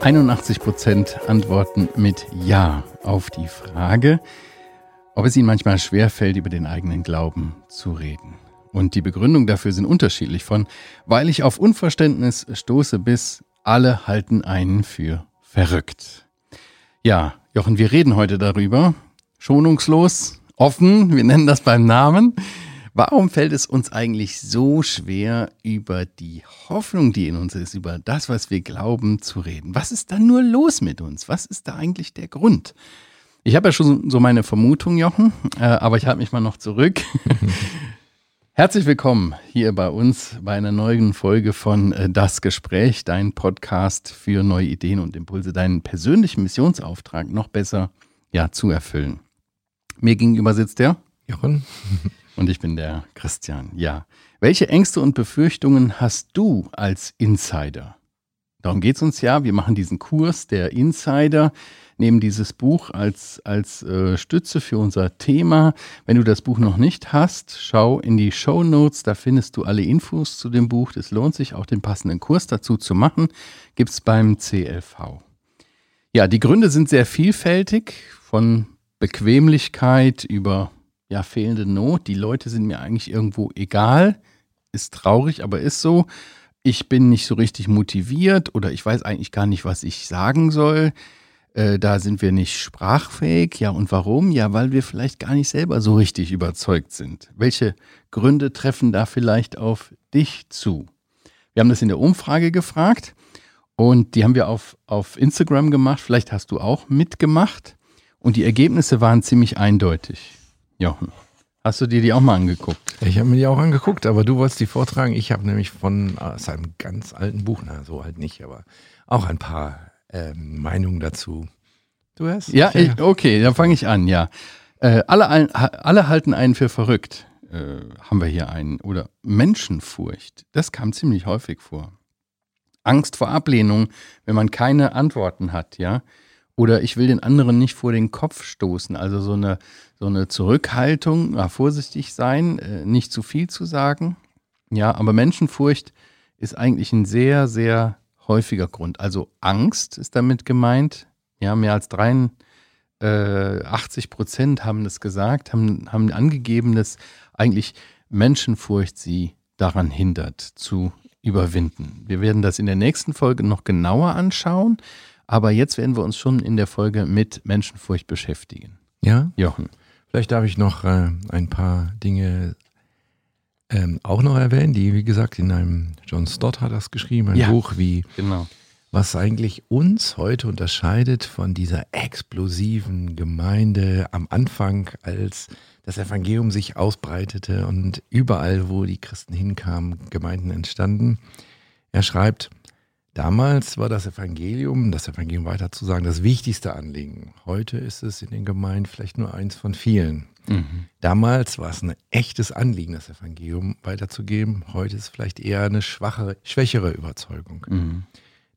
Einundachtzig Prozent antworten mit Ja auf die Frage, ob es ihnen manchmal schwerfällt, über den eigenen Glauben zu reden. Und die Begründungen dafür sind unterschiedlich von, weil ich auf Unverständnis stoße, bis alle halten einen für verrückt. Ja, Jochen, wir reden heute darüber. Schonungslos, offen, wir nennen das beim Namen. Warum fällt es uns eigentlich so schwer, über die Hoffnung, die in uns ist, über das, was wir glauben, zu reden? Was ist da nur los mit uns? Was ist da eigentlich der Grund? Ich habe ja schon so meine Vermutung, Jochen, äh, aber ich halte mich mal noch zurück. Herzlich willkommen hier bei uns bei einer neuen Folge von äh, Das Gespräch, dein Podcast für neue Ideen und Impulse, deinen persönlichen Missionsauftrag noch besser ja, zu erfüllen. Mir gegenüber sitzt der Jochen und ich bin der Christian. Ja. Welche Ängste und Befürchtungen hast du als Insider? Darum geht es uns ja. Wir machen diesen Kurs der Insider nehmen dieses Buch als, als äh, Stütze für unser Thema. Wenn du das Buch noch nicht hast, schau in die Show Notes, da findest du alle Infos zu dem Buch. Es lohnt sich auch den passenden Kurs dazu zu machen. Gibt es beim CLV. Ja, die Gründe sind sehr vielfältig, von Bequemlichkeit über ja, fehlende Not. Die Leute sind mir eigentlich irgendwo egal. Ist traurig, aber ist so. Ich bin nicht so richtig motiviert oder ich weiß eigentlich gar nicht, was ich sagen soll. Äh, da sind wir nicht sprachfähig. Ja, und warum? Ja, weil wir vielleicht gar nicht selber so richtig überzeugt sind. Welche Gründe treffen da vielleicht auf dich zu? Wir haben das in der Umfrage gefragt und die haben wir auf, auf Instagram gemacht. Vielleicht hast du auch mitgemacht. Und die Ergebnisse waren ziemlich eindeutig. Jochen, hast du dir die auch mal angeguckt? Ich habe mir die auch angeguckt, aber du wolltest die vortragen. Ich habe nämlich von aus einem ganz alten Buch, na so halt nicht, aber auch ein paar ähm, Meinung dazu. Du hast? Ja, ich, okay, dann fange ich an, ja. Äh, alle, alle halten einen für verrückt, äh, haben wir hier einen. Oder Menschenfurcht, das kam ziemlich häufig vor. Angst vor Ablehnung, wenn man keine Antworten hat, ja. Oder ich will den anderen nicht vor den Kopf stoßen. Also so eine, so eine Zurückhaltung, ja, vorsichtig sein, äh, nicht zu viel zu sagen. Ja, aber Menschenfurcht ist eigentlich ein sehr, sehr häufiger Grund. Also Angst ist damit gemeint. Ja, mehr als 83 äh, Prozent haben das gesagt, haben, haben angegeben, dass eigentlich Menschenfurcht sie daran hindert, zu überwinden. Wir werden das in der nächsten Folge noch genauer anschauen, aber jetzt werden wir uns schon in der Folge mit Menschenfurcht beschäftigen. Ja? Jochen. Vielleicht darf ich noch äh, ein paar Dinge ähm, auch noch erwähnen, die, wie gesagt, in einem John Stott hat das geschrieben, ein ja, Buch, wie genau. was eigentlich uns heute unterscheidet von dieser explosiven Gemeinde am Anfang, als das Evangelium sich ausbreitete und überall, wo die Christen hinkamen, Gemeinden entstanden. Er schreibt, Damals war das Evangelium, das Evangelium weiter zu sagen, das wichtigste Anliegen. Heute ist es in den Gemeinden vielleicht nur eins von vielen. Mhm. Damals war es ein echtes Anliegen, das Evangelium weiterzugeben. Heute ist es vielleicht eher eine schwache, schwächere Überzeugung. Mhm.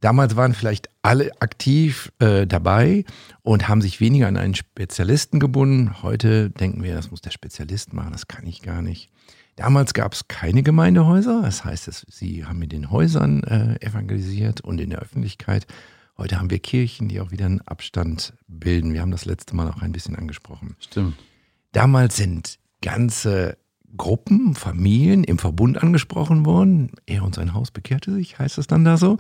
Damals waren vielleicht alle aktiv äh, dabei und haben sich weniger an einen Spezialisten gebunden. Heute denken wir, das muss der Spezialist machen, das kann ich gar nicht. Damals gab es keine Gemeindehäuser, das heißt, dass sie haben in den Häusern äh, evangelisiert und in der Öffentlichkeit. Heute haben wir Kirchen, die auch wieder einen Abstand bilden. Wir haben das letzte Mal auch ein bisschen angesprochen. Stimmt. Damals sind ganze Gruppen, Familien im Verbund angesprochen worden. Er und sein Haus bekehrte sich, heißt es dann da so.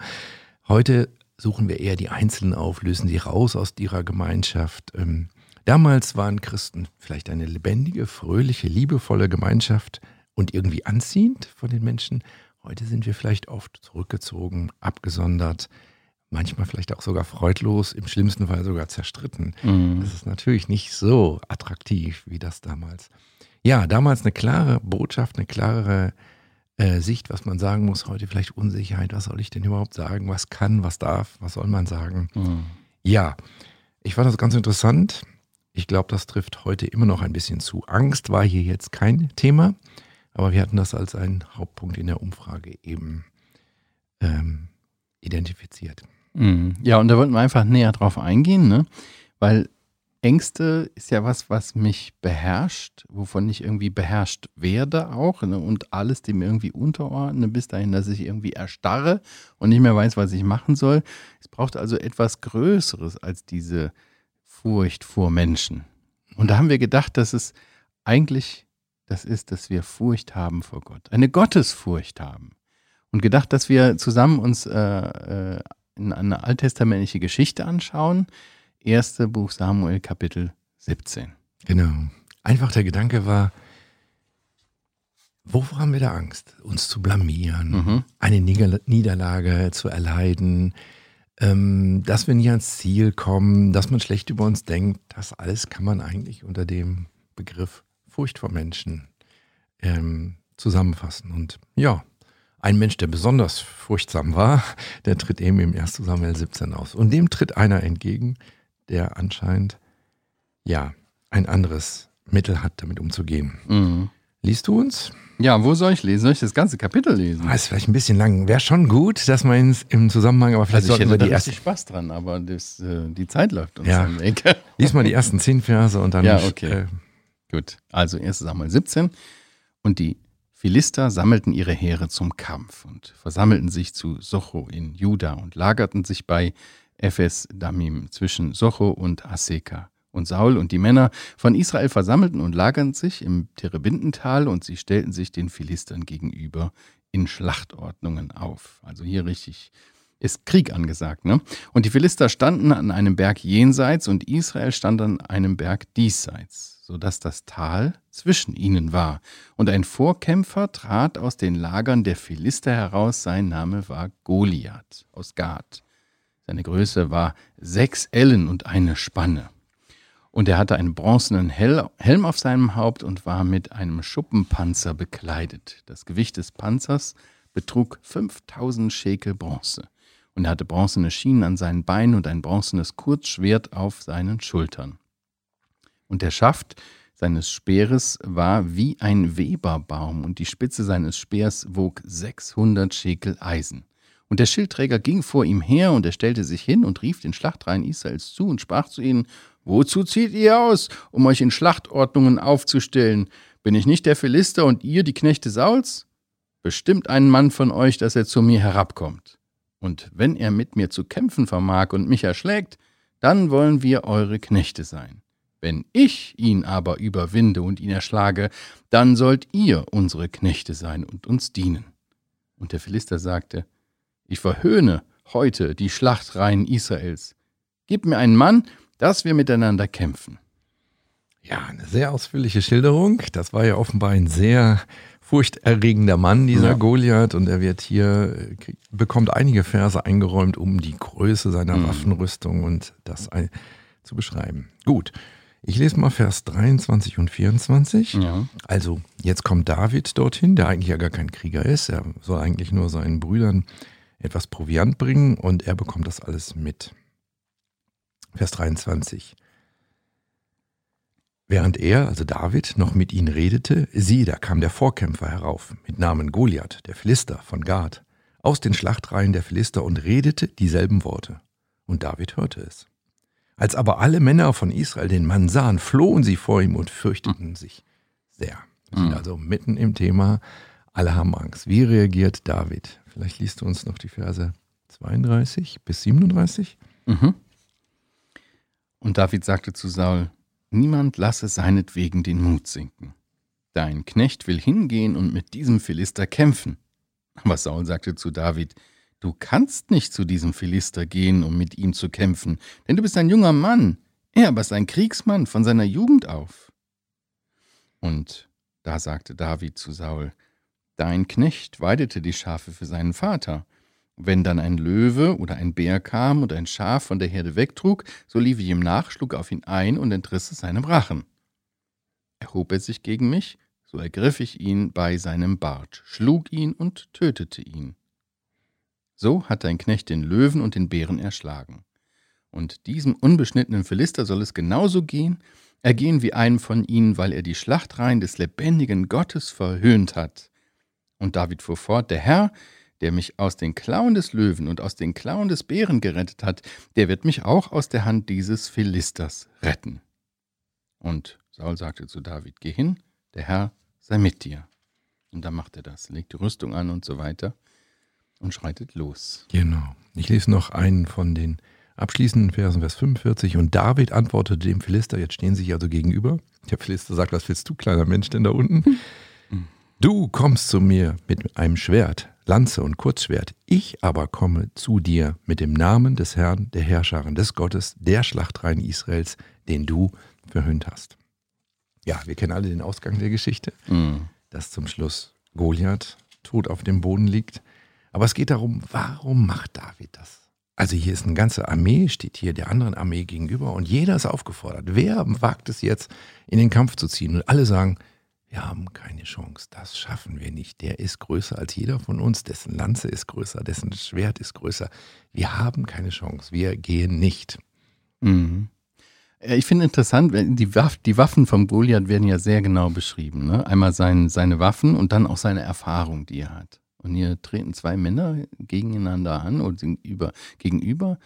Heute suchen wir eher die Einzelnen auf, lösen sie raus aus ihrer Gemeinschaft. Ähm, damals waren Christen vielleicht eine lebendige, fröhliche, liebevolle Gemeinschaft, und irgendwie anziehend von den Menschen. Heute sind wir vielleicht oft zurückgezogen, abgesondert, manchmal vielleicht auch sogar freudlos, im schlimmsten Fall sogar zerstritten. Mhm. Das ist natürlich nicht so attraktiv wie das damals. Ja, damals eine klare Botschaft, eine klarere äh, Sicht, was man sagen muss. Heute vielleicht Unsicherheit. Was soll ich denn überhaupt sagen? Was kann, was darf, was soll man sagen? Mhm. Ja, ich fand das ganz interessant. Ich glaube, das trifft heute immer noch ein bisschen zu. Angst war hier jetzt kein Thema. Aber wir hatten das als einen Hauptpunkt in der Umfrage eben ähm, identifiziert. Mhm. Ja, und da wollten wir einfach näher drauf eingehen, ne? weil Ängste ist ja was, was mich beherrscht, wovon ich irgendwie beherrscht werde auch ne, und alles dem irgendwie unterordne, bis dahin, dass ich irgendwie erstarre und nicht mehr weiß, was ich machen soll. Es braucht also etwas Größeres als diese Furcht vor Menschen. Und da haben wir gedacht, dass es eigentlich das ist, dass wir Furcht haben vor Gott, eine Gottesfurcht haben. Und gedacht, dass wir zusammen uns äh, äh, in eine alttestamentliche Geschichte anschauen, erste Buch Samuel, Kapitel 17. Genau. Einfach der Gedanke war, wovor haben wir da Angst? Uns zu blamieren, mhm. eine Niederlage zu erleiden, ähm, dass wir nie ans Ziel kommen, dass man schlecht über uns denkt. Das alles kann man eigentlich unter dem Begriff Furcht vor Menschen ähm, zusammenfassen. Und ja, ein Mensch, der besonders furchtsam war, der tritt eben im 1. Samuel 17 aus. Und dem tritt einer entgegen, der anscheinend ja ein anderes Mittel hat, damit umzugehen. Mhm. Liest du uns? Ja, wo soll ich lesen? Soll ich das ganze Kapitel lesen? Ah, ist vielleicht ein bisschen lang. Wäre schon gut, dass man es im Zusammenhang, aber vielleicht also sollten wir die erste Spaß dran, aber das, äh, die Zeit läuft uns ja. Weg. Lies mal die ersten zehn Verse und dann. Ja, okay. Äh, gut. Also 1. Samuel 17. Und die Philister sammelten ihre Heere zum Kampf und versammelten sich zu Socho in Juda und lagerten sich bei Ephes Damim zwischen Socho und Aseka. Und Saul und die Männer von Israel versammelten und lagerten sich im Terebintental und sie stellten sich den Philistern gegenüber in Schlachtordnungen auf. Also hier richtig ist Krieg angesagt. Ne? Und die Philister standen an einem Berg jenseits und Israel stand an einem Berg diesseits, sodass das Tal zwischen ihnen war. Und ein Vorkämpfer trat aus den Lagern der Philister heraus, sein Name war Goliath aus Gad. Seine Größe war sechs Ellen und eine Spanne. Und er hatte einen bronzenen Helm auf seinem Haupt und war mit einem Schuppenpanzer bekleidet. Das Gewicht des Panzers betrug 5000 Schekel Bronze. Und er hatte bronzene Schienen an seinen Beinen und ein bronzenes Kurzschwert auf seinen Schultern. Und der Schaft seines Speeres war wie ein Weberbaum und die Spitze seines Speers wog 600 Schekel Eisen. Und der Schildträger ging vor ihm her, und er stellte sich hin und rief den Schlachtreihen Israels zu und sprach zu ihnen, Wozu zieht ihr aus, um euch in Schlachtordnungen aufzustellen? Bin ich nicht der Philister und ihr die Knechte Sauls? Bestimmt einen Mann von euch, dass er zu mir herabkommt. Und wenn er mit mir zu kämpfen vermag und mich erschlägt, dann wollen wir eure Knechte sein. Wenn ich ihn aber überwinde und ihn erschlage, dann sollt ihr unsere Knechte sein und uns dienen. Und der Philister sagte, ich verhöhne heute die Schlachtreihen Israels. Gib mir einen Mann, dass wir miteinander kämpfen. Ja, eine sehr ausführliche Schilderung. Das war ja offenbar ein sehr furchterregender Mann, dieser ja. Goliath. Und er wird hier, bekommt einige Verse eingeräumt, um die Größe seiner mhm. Waffenrüstung und das ein, zu beschreiben. Gut. Ich lese mal Vers 23 und 24. Ja. Also, jetzt kommt David dorthin, der eigentlich ja gar kein Krieger ist. Er soll eigentlich nur seinen Brüdern etwas Proviant bringen und er bekommt das alles mit. Vers 23. Während er, also David, noch mit ihnen redete, siehe, da kam der Vorkämpfer herauf, mit Namen Goliath, der Philister von Gad, aus den Schlachtreihen der Philister und redete dieselben Worte. Und David hörte es. Als aber alle Männer von Israel den Mann sahen, flohen sie vor ihm und fürchteten sich sehr. Wir sind mhm. also mitten im Thema, alle haben Angst. Wie reagiert David? Vielleicht liest du uns noch die Verse 32 bis 37. Mhm. Und David sagte zu Saul, Niemand lasse seinetwegen den Mut sinken. Dein Knecht will hingehen und mit diesem Philister kämpfen. Aber Saul sagte zu David, Du kannst nicht zu diesem Philister gehen, um mit ihm zu kämpfen, denn du bist ein junger Mann, er aber ist ein Kriegsmann von seiner Jugend auf. Und da sagte David zu Saul, Dein Knecht weidete die Schafe für seinen Vater. Wenn dann ein Löwe oder ein Bär kam und ein Schaf von der Herde wegtrug, so lief ich ihm nach, schlug auf ihn ein und entriss es seinem Rachen. Erhob er sich gegen mich, so ergriff ich ihn bei seinem Bart, schlug ihn und tötete ihn. So hat dein Knecht den Löwen und den Bären erschlagen. Und diesem unbeschnittenen Philister soll es genauso gehen, ergehen wie einem von ihnen, weil er die Schlachtreihen des lebendigen Gottes verhöhnt hat. Und David fuhr fort, der Herr, der mich aus den Klauen des Löwen und aus den Klauen des Bären gerettet hat, der wird mich auch aus der Hand dieses Philisters retten. Und Saul sagte zu David, geh hin, der Herr sei mit dir. Und dann macht er das, legt die Rüstung an und so weiter und schreitet los. Genau. Ich lese noch einen von den abschließenden Versen, Vers 45. Und David antwortete dem Philister, jetzt stehen sie sich also gegenüber. Der Philister sagt, was willst du, kleiner Mensch, denn da unten? Du kommst zu mir mit einem Schwert, Lanze und Kurzschwert. Ich aber komme zu dir mit dem Namen des Herrn, der Herrscherin, des Gottes, der Schlachtreihen Israels, den du verhöhnt hast. Ja, wir kennen alle den Ausgang der Geschichte, mhm. dass zum Schluss Goliath tot auf dem Boden liegt. Aber es geht darum, warum macht David das? Also hier ist eine ganze Armee, steht hier der anderen Armee gegenüber und jeder ist aufgefordert. Wer wagt es jetzt, in den Kampf zu ziehen? Und alle sagen, wir haben keine Chance, das schaffen wir nicht. Der ist größer als jeder von uns, dessen Lanze ist größer, dessen Schwert ist größer. Wir haben keine Chance, wir gehen nicht. Mhm. Ich finde interessant, die, Waff, die Waffen vom Goliath werden ja sehr genau beschrieben. Ne? Einmal sein, seine Waffen und dann auch seine Erfahrung, die er hat. Und hier treten zwei Männer gegeneinander an und sind über, gegenüber.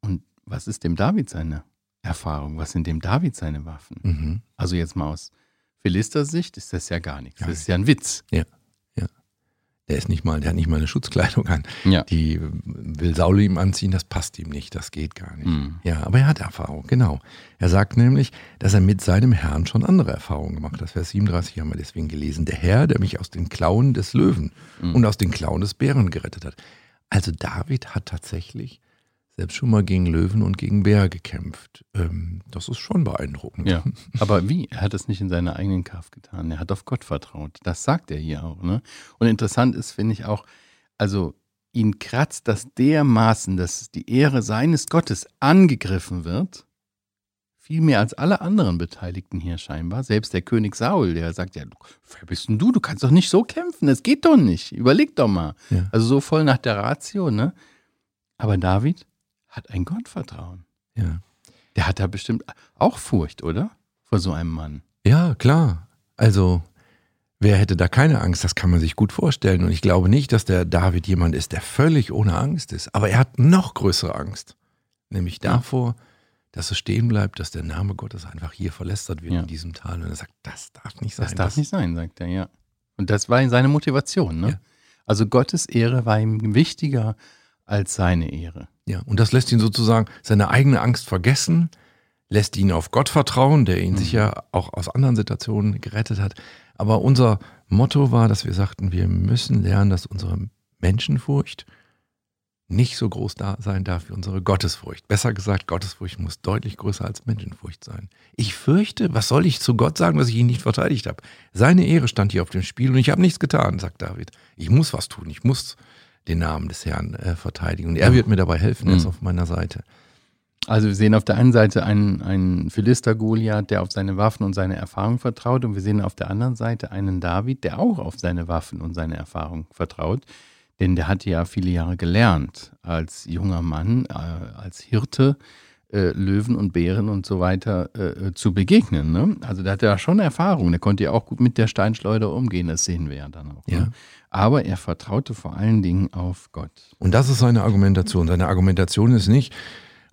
Und was ist dem David seine Erfahrung? Was sind dem David seine Waffen? Mhm. Also jetzt mal aus Philister Sicht ist das ja gar nichts. das ist ja ein Witz. Ja. Der ist nicht mal, der hat nicht mal eine Schutzkleidung an. Ja. Die will Saul ihm anziehen, das passt ihm nicht, das geht gar nicht. Mhm. Ja, aber er hat Erfahrung, genau. Er sagt nämlich, dass er mit seinem Herrn schon andere Erfahrungen gemacht hat. Vers 37 haben wir deswegen gelesen. Der Herr, der mich aus den Klauen des Löwen mhm. und aus den Klauen des Bären gerettet hat. Also David hat tatsächlich selbst schon mal gegen Löwen und gegen Bär gekämpft. Ähm, das ist schon beeindruckend. Ja, aber wie? Er hat es nicht in seiner eigenen Kraft getan. Er hat auf Gott vertraut. Das sagt er hier auch. Ne? Und interessant ist, finde ich auch, also ihn kratzt das dermaßen, dass die Ehre seines Gottes angegriffen wird, viel mehr als alle anderen Beteiligten hier scheinbar. Selbst der König Saul, der sagt ja, wer bist denn du? Du kannst doch nicht so kämpfen, das geht doch nicht. Überleg doch mal. Ja. Also so voll nach der Ratio, ne? Aber David, hat ein Gottvertrauen. Ja. Der hat da bestimmt auch Furcht, oder? Vor so einem Mann. Ja, klar. Also, wer hätte da keine Angst? Das kann man sich gut vorstellen. Und ich glaube nicht, dass der David jemand ist, der völlig ohne Angst ist. Aber er hat noch größere Angst. Nämlich davor, dass es stehen bleibt, dass der Name Gottes einfach hier verlästert wird ja. in diesem Tal. Und er sagt, das darf nicht sein. Das darf das nicht sein, sagt er, ja. Und das war seine Motivation. Ne? Ja. Also Gottes Ehre war ihm wichtiger als seine Ehre. Ja, und das lässt ihn sozusagen seine eigene Angst vergessen, lässt ihn auf Gott vertrauen, der ihn mhm. sicher auch aus anderen Situationen gerettet hat. Aber unser Motto war, dass wir sagten, wir müssen lernen, dass unsere Menschenfurcht nicht so groß da sein darf wie unsere Gottesfurcht. Besser gesagt, Gottesfurcht muss deutlich größer als Menschenfurcht sein. Ich fürchte, was soll ich zu Gott sagen, dass ich ihn nicht verteidigt habe? Seine Ehre stand hier auf dem Spiel und ich habe nichts getan, sagt David. Ich muss was tun, ich muss den Namen des Herrn äh, verteidigen. Und er wird mir dabei helfen, er ist mhm. auf meiner Seite. Also wir sehen auf der einen Seite einen, einen Philister Goliath, der auf seine Waffen und seine Erfahrung vertraut. Und wir sehen auf der anderen Seite einen David, der auch auf seine Waffen und seine Erfahrung vertraut. Denn der hat ja viele Jahre gelernt als junger Mann, äh, als Hirte, äh, Löwen und Bären und so weiter äh, äh zu begegnen. Ne? Also da hat er schon Erfahrung. Der konnte ja auch gut mit der Steinschleuder umgehen, das sehen wir ja dann auch. Ne? Ja. Ne? aber er vertraute vor allen Dingen auf Gott. Und das ist seine Argumentation. Seine Argumentation ist nicht,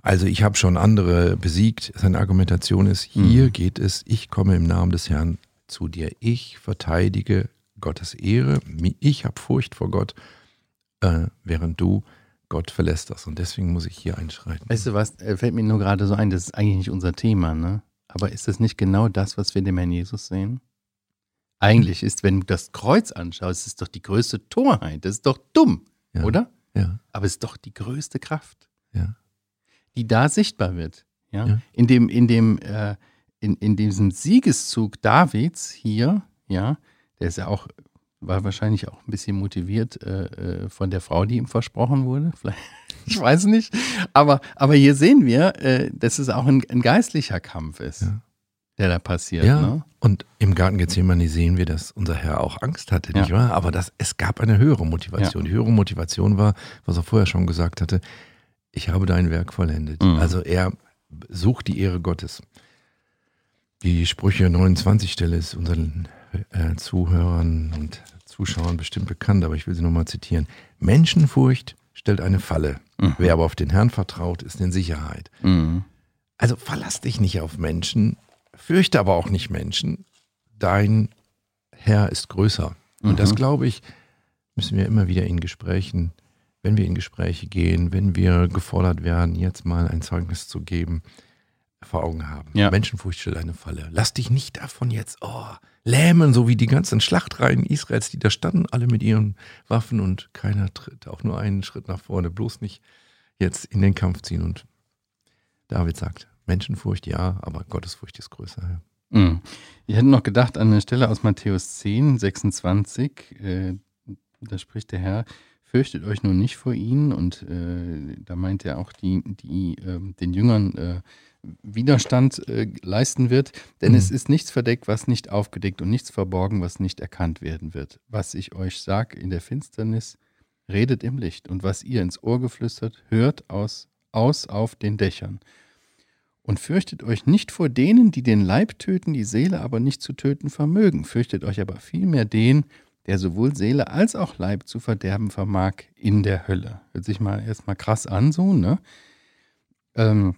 also ich habe schon andere besiegt. Seine Argumentation ist, hier mhm. geht es, ich komme im Namen des Herrn zu dir. Ich verteidige Gottes Ehre. Ich habe Furcht vor Gott, äh, während du Gott verlässt das. Und deswegen muss ich hier einschreiten. Weißt du was, äh, fällt mir nur gerade so ein, das ist eigentlich nicht unser Thema, ne? Aber ist das nicht genau das, was wir dem Herrn Jesus sehen? Eigentlich ist, wenn du das Kreuz anschaust, ist doch die größte Torheit. Das ist doch dumm, ja, oder? Ja. Aber es ist doch die größte Kraft, ja. die da sichtbar wird. Ja? ja. In, dem, in, dem, äh, in, in diesem Siegeszug Davids hier, ja, der ist ja auch, war wahrscheinlich auch ein bisschen motiviert äh, äh von der Frau, die ihm versprochen wurde. Vielleicht, ich weiß nicht. Aber, aber hier sehen wir, äh, dass es auch ein, ein geistlicher Kampf ist. Ja der da passiert. Ja, ne? und im Garten Gethsemane sehen wir, dass unser Herr auch Angst hatte, nicht wahr? Aber das, es gab eine höhere Motivation. Ja. Die höhere Motivation war, was er vorher schon gesagt hatte, ich habe dein Werk vollendet. Mhm. Also er sucht die Ehre Gottes. Die Sprüche 29 Stelle ist unseren äh, Zuhörern und Zuschauern bestimmt bekannt, aber ich will sie nochmal zitieren. Menschenfurcht stellt eine Falle. Mhm. Wer aber auf den Herrn vertraut, ist in Sicherheit. Mhm. Also verlass dich nicht auf Menschen, fürchte aber auch nicht Menschen. Dein Herr ist größer. Und mhm. das, glaube ich, müssen wir immer wieder in Gesprächen, wenn wir in Gespräche gehen, wenn wir gefordert werden, jetzt mal ein Zeugnis zu geben, vor Augen haben. Ja. Menschenfurcht stellt eine Falle. Lass dich nicht davon jetzt oh, lähmen, so wie die ganzen Schlachtreihen Israels, die da standen, alle mit ihren Waffen und keiner tritt auch nur einen Schritt nach vorne, bloß nicht jetzt in den Kampf ziehen. Und David sagt, Menschenfurcht ja, aber Gottesfurcht ist größer. Ja. Mhm. Ich hätte noch gedacht an eine Stelle aus Matthäus 10, 26, äh, da spricht der Herr, fürchtet euch nun nicht vor ihnen und äh, da meint er auch die, die äh, den Jüngern äh, Widerstand äh, leisten wird, denn mhm. es ist nichts verdeckt, was nicht aufgedeckt und nichts verborgen, was nicht erkannt werden wird. Was ich euch sage in der Finsternis, redet im Licht und was ihr ins Ohr geflüstert, hört aus, aus auf den Dächern. Und fürchtet euch nicht vor denen, die den Leib töten, die Seele aber nicht zu töten vermögen. Fürchtet euch aber vielmehr den, der sowohl Seele als auch Leib zu verderben vermag in der Hölle. Hört sich mal erstmal krass an, so, ne? Ähm,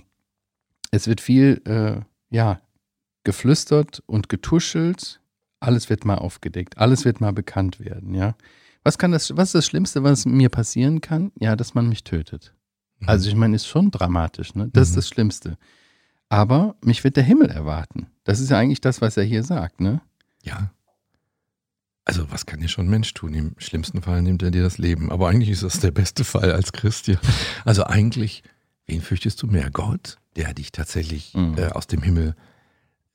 es wird viel, äh, ja, geflüstert und getuschelt. Alles wird mal aufgedeckt. Alles wird mal bekannt werden, ja. Was kann das, was ist das Schlimmste, was mir passieren kann? Ja, dass man mich tötet. Mhm. Also ich meine, ist schon dramatisch, ne? Das mhm. ist das Schlimmste. Aber mich wird der Himmel erwarten. Das ist ja eigentlich das, was er hier sagt, ne? Ja. Also, was kann dir schon ein Mensch tun? Im schlimmsten Fall nimmt er dir das Leben. Aber eigentlich ist das der beste Fall als Christ. Ja. Also eigentlich, wen fürchtest du mehr? Gott der dich tatsächlich mhm. äh, aus dem Himmel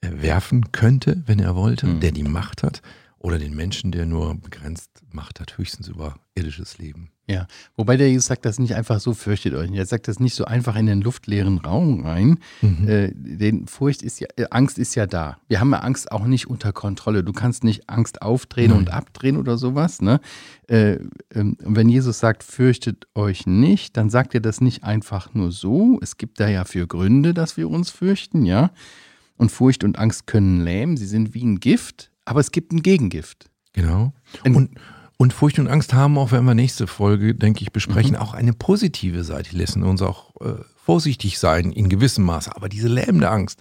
äh, werfen könnte, wenn er wollte, mhm. der die Macht hat, oder den Menschen, der nur begrenzt Macht hat, höchstens über irdisches Leben. Ja, wobei der Jesus sagt das nicht einfach so, fürchtet euch. Er sagt das nicht so einfach in den luftleeren Raum rein. Mhm. Äh, denn Furcht ist ja, äh, Angst ist ja da. Wir haben ja Angst auch nicht unter Kontrolle. Du kannst nicht Angst aufdrehen Nein. und abdrehen oder sowas. Ne? Äh, ähm, wenn Jesus sagt, fürchtet euch nicht, dann sagt er das nicht einfach nur so. Es gibt da ja für Gründe, dass wir uns fürchten, ja. Und Furcht und Angst können lähmen. Sie sind wie ein Gift, aber es gibt ein Gegengift. Genau. Und, und Furcht und Angst haben, auch wenn wir nächste Folge, denke ich, besprechen, mhm. auch eine positive Seite. Die lassen uns auch äh, vorsichtig sein in gewissem Maße. Aber diese lähmende Angst,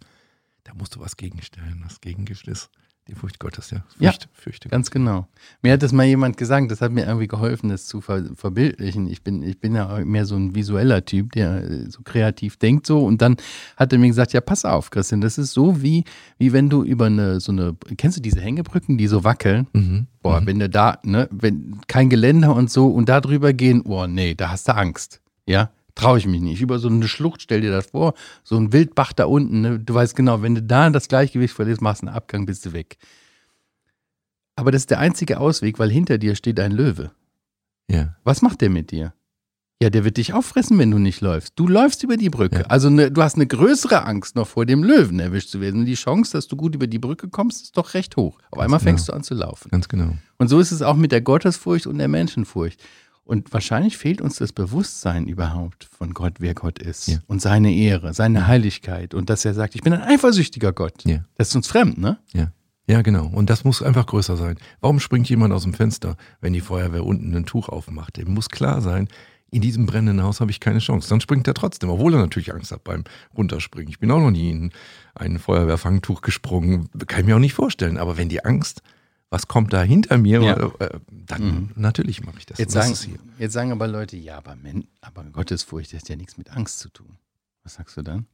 da musst du was gegenstellen. Das Gegengift ist die Furcht Gottes, ja. Furcht, ja, fürchte ganz genau. Mir hat das mal jemand gesagt, das hat mir irgendwie geholfen, das zu ver verbildlichen. Ich bin, ich bin ja mehr so ein visueller Typ, der äh, so kreativ denkt so. Und dann hat er mir gesagt, ja, pass auf, Christian, das ist so wie, wie wenn du über eine, so eine, kennst du diese Hängebrücken, die so wackeln? Mhm. Boah, mhm. wenn du da, ne, wenn kein Geländer und so und da drüber gehen, oh nee, da hast du Angst. Ja, Traue ich mich nicht. Über so eine Schlucht, stell dir das vor, so ein Wildbach da unten, ne? du weißt genau, wenn du da das Gleichgewicht verlierst, machst du einen Abgang, bist du weg. Aber das ist der einzige Ausweg, weil hinter dir steht ein Löwe. Ja. Was macht der mit dir? Ja, der wird dich auffressen, wenn du nicht läufst. Du läufst über die Brücke. Ja. Also ne, du hast eine größere Angst, noch vor dem Löwen erwischt zu werden. Und die Chance, dass du gut über die Brücke kommst, ist doch recht hoch. Auf Ganz einmal genau. fängst du an zu laufen. Ganz genau. Und so ist es auch mit der Gottesfurcht und der Menschenfurcht. Und wahrscheinlich fehlt uns das Bewusstsein überhaupt von Gott, wer Gott ist. Ja. Und seine Ehre, seine Heiligkeit. Und dass er sagt, ich bin ein eifersüchtiger Gott. Ja. Das ist uns fremd, ne? Ja. Ja, genau. Und das muss einfach größer sein. Warum springt jemand aus dem Fenster, wenn die Feuerwehr unten ein Tuch aufmacht? Dem muss klar sein, in diesem brennenden Haus habe ich keine Chance. Dann springt er trotzdem, obwohl er natürlich Angst hat beim Runterspringen. Ich bin auch noch nie in ein Feuerwehrfangtuch gesprungen. Kann ich mir auch nicht vorstellen. Aber wenn die Angst was kommt da hinter mir, ja. äh, dann mhm. natürlich mache ich das. Jetzt sagen, jetzt sagen aber Leute, ja, aber, Men aber Gottesfurcht hat ja nichts mit Angst zu tun. Was sagst du dann?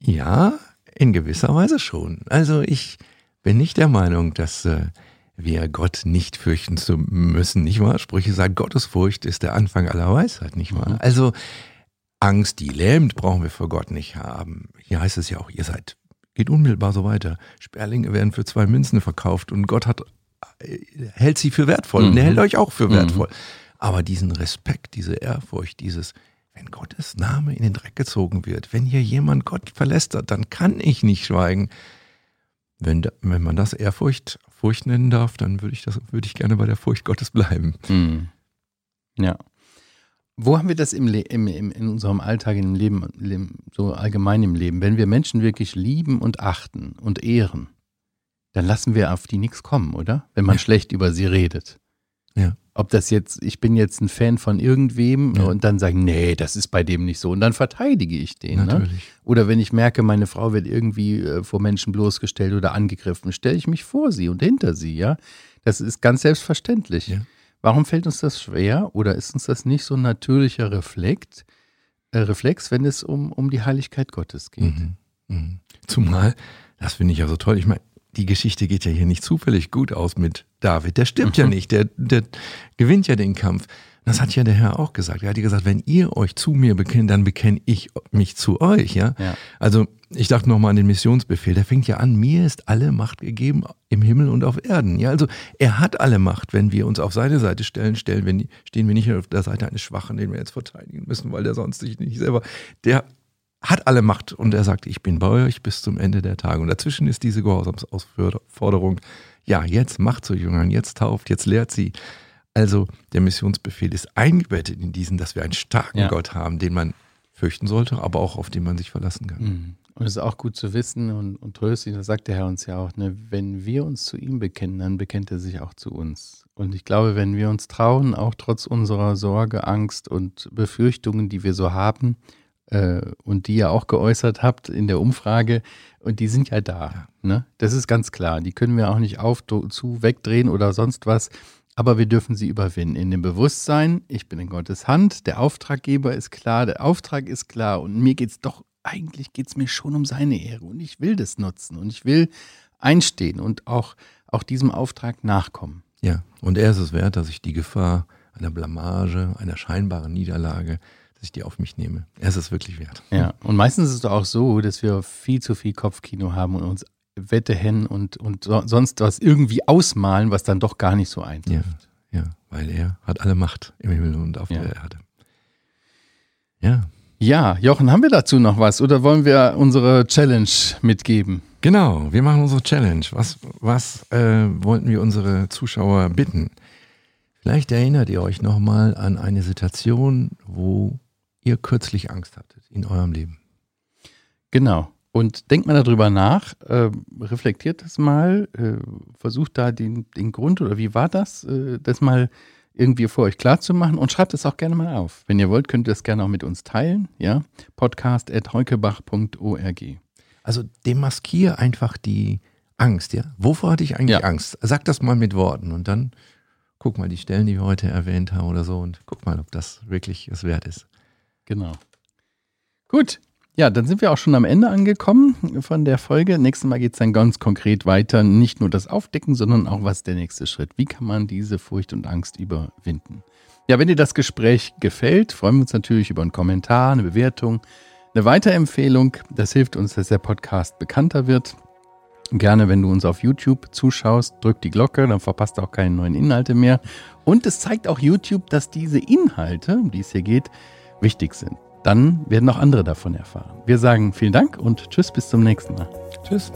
Ja, in gewisser Weise schon. Also ich bin nicht der Meinung, dass äh, wir Gott nicht fürchten zu müssen, nicht wahr? Sprüche sagen, Gottesfurcht ist der Anfang aller Weisheit, nicht wahr? Mhm. Also Angst, die lähmt, brauchen wir vor Gott nicht haben. Hier heißt es ja auch, ihr seid geht unmittelbar so weiter. Sperlinge werden für zwei Münzen verkauft und Gott hat, äh, hält sie für wertvoll mhm. und er hält euch auch für mhm. wertvoll. Mhm. Aber diesen Respekt, diese Ehrfurcht, dieses, wenn Gottes Name in den Dreck gezogen wird, wenn hier jemand Gott verlästert, dann kann ich nicht schweigen. Wenn, wenn man das Ehrfurcht Furcht nennen darf, dann würde ich, das, würde ich gerne bei der Furcht Gottes bleiben. Mhm. Ja. Wo haben wir das im, im, im, in unserem Alltag, im Leben, Leben, so allgemein im Leben? Wenn wir Menschen wirklich lieben und achten und ehren, dann lassen wir auf die nichts kommen, oder? Wenn man ja. schlecht über sie redet. Ja. Ob das jetzt, ich bin jetzt ein Fan von irgendwem ja. und dann sagen, nee, das ist bei dem nicht so. Und dann verteidige ich den. Ne? Natürlich. Ne? Oder wenn ich merke, meine Frau wird irgendwie äh, vor Menschen bloßgestellt oder angegriffen, stelle ich mich vor sie und hinter sie, ja. Das ist ganz selbstverständlich. Ja. Warum fällt uns das schwer oder ist uns das nicht so ein natürlicher Reflekt, äh, Reflex, wenn es um, um die Heiligkeit Gottes geht? Mhm. Mhm. Zumal, das finde ich ja so toll, ich meine, die Geschichte geht ja hier nicht zufällig gut aus mit David. Der stirbt mhm. ja nicht, der, der gewinnt ja den Kampf. Das hat ja der Herr auch gesagt. Er hat gesagt, wenn ihr euch zu mir bekennt, dann bekenne ich mich zu euch. Ja? ja. Also ich dachte nochmal an den Missionsbefehl. Der fängt ja an, mir ist alle Macht gegeben im Himmel und auf Erden. Ja, also er hat alle Macht. Wenn wir uns auf seine Seite stellen, stellen wir, stehen wir nicht auf der Seite eines Schwachen, den wir jetzt verteidigen müssen, weil der sonst sich nicht selber. Der hat alle Macht und er sagt, ich bin bei euch bis zum Ende der Tage. Und dazwischen ist diese Gehorsamsausforderung, ja, jetzt macht zu Jüngern, jetzt tauft, jetzt lehrt sie. Also der Missionsbefehl ist eingebettet in diesen, dass wir einen starken ja. Gott haben, den man fürchten sollte, aber auch auf den man sich verlassen kann. Mhm. Und es ist auch gut zu wissen und, und tröstlich, das sagt der Herr uns ja auch, ne, wenn wir uns zu ihm bekennen, dann bekennt er sich auch zu uns. Und ich glaube, wenn wir uns trauen, auch trotz unserer Sorge, Angst und Befürchtungen, die wir so haben, äh, und die ihr auch geäußert habt in der Umfrage, und die sind ja da. Ja. Ne? Das ist ganz klar. Die können wir auch nicht auf, zu, wegdrehen oder sonst was. Aber wir dürfen sie überwinden. In dem Bewusstsein, ich bin in Gottes Hand, der Auftraggeber ist klar, der Auftrag ist klar und mir geht es doch, eigentlich geht es mir schon um seine Ehre und ich will das nutzen und ich will einstehen und auch, auch diesem Auftrag nachkommen. Ja, und er ist es wert, dass ich die Gefahr einer Blamage, einer scheinbaren Niederlage ich die auf mich nehme. Er ist es wirklich wert. Ja, und meistens ist es auch so, dass wir viel zu viel Kopfkino haben und uns Wette hin und, und sonst was irgendwie ausmalen, was dann doch gar nicht so eintrifft. Ja, ja, weil er hat alle Macht im Himmel und auf ja. der Erde. Ja. Ja, Jochen, haben wir dazu noch was oder wollen wir unsere Challenge mitgeben? Genau, wir machen unsere Challenge. Was, was äh, wollten wir unsere Zuschauer bitten? Vielleicht erinnert ihr euch nochmal an eine Situation, wo ihr kürzlich Angst hattet in eurem Leben. Genau. Und denkt mal darüber nach, äh, reflektiert das mal, äh, versucht da den, den Grund oder wie war das, äh, das mal irgendwie vor euch klar zu machen und schreibt es auch gerne mal auf. Wenn ihr wollt, könnt ihr das gerne auch mit uns teilen, ja? podcast.heukebach.org. Also demaskier einfach die Angst, ja? Wovor hatte ich eigentlich ja. Angst? Sag das mal mit Worten und dann guck mal die Stellen, die wir heute erwähnt haben oder so und guck mal, ob das wirklich es wert ist. Genau. Gut. Ja, dann sind wir auch schon am Ende angekommen von der Folge. Nächstes Mal geht es dann ganz konkret weiter. Nicht nur das Aufdecken, sondern auch, was ist der nächste Schritt? Wie kann man diese Furcht und Angst überwinden? Ja, wenn dir das Gespräch gefällt, freuen wir uns natürlich über einen Kommentar, eine Bewertung, eine Weiterempfehlung. Das hilft uns, dass der Podcast bekannter wird. Gerne, wenn du uns auf YouTube zuschaust, drück die Glocke, dann verpasst du auch keine neuen Inhalte mehr. Und es zeigt auch YouTube, dass diese Inhalte, um die es hier geht, wichtig sind. Dann werden auch andere davon erfahren. Wir sagen vielen Dank und tschüss, bis zum nächsten Mal. Tschüss.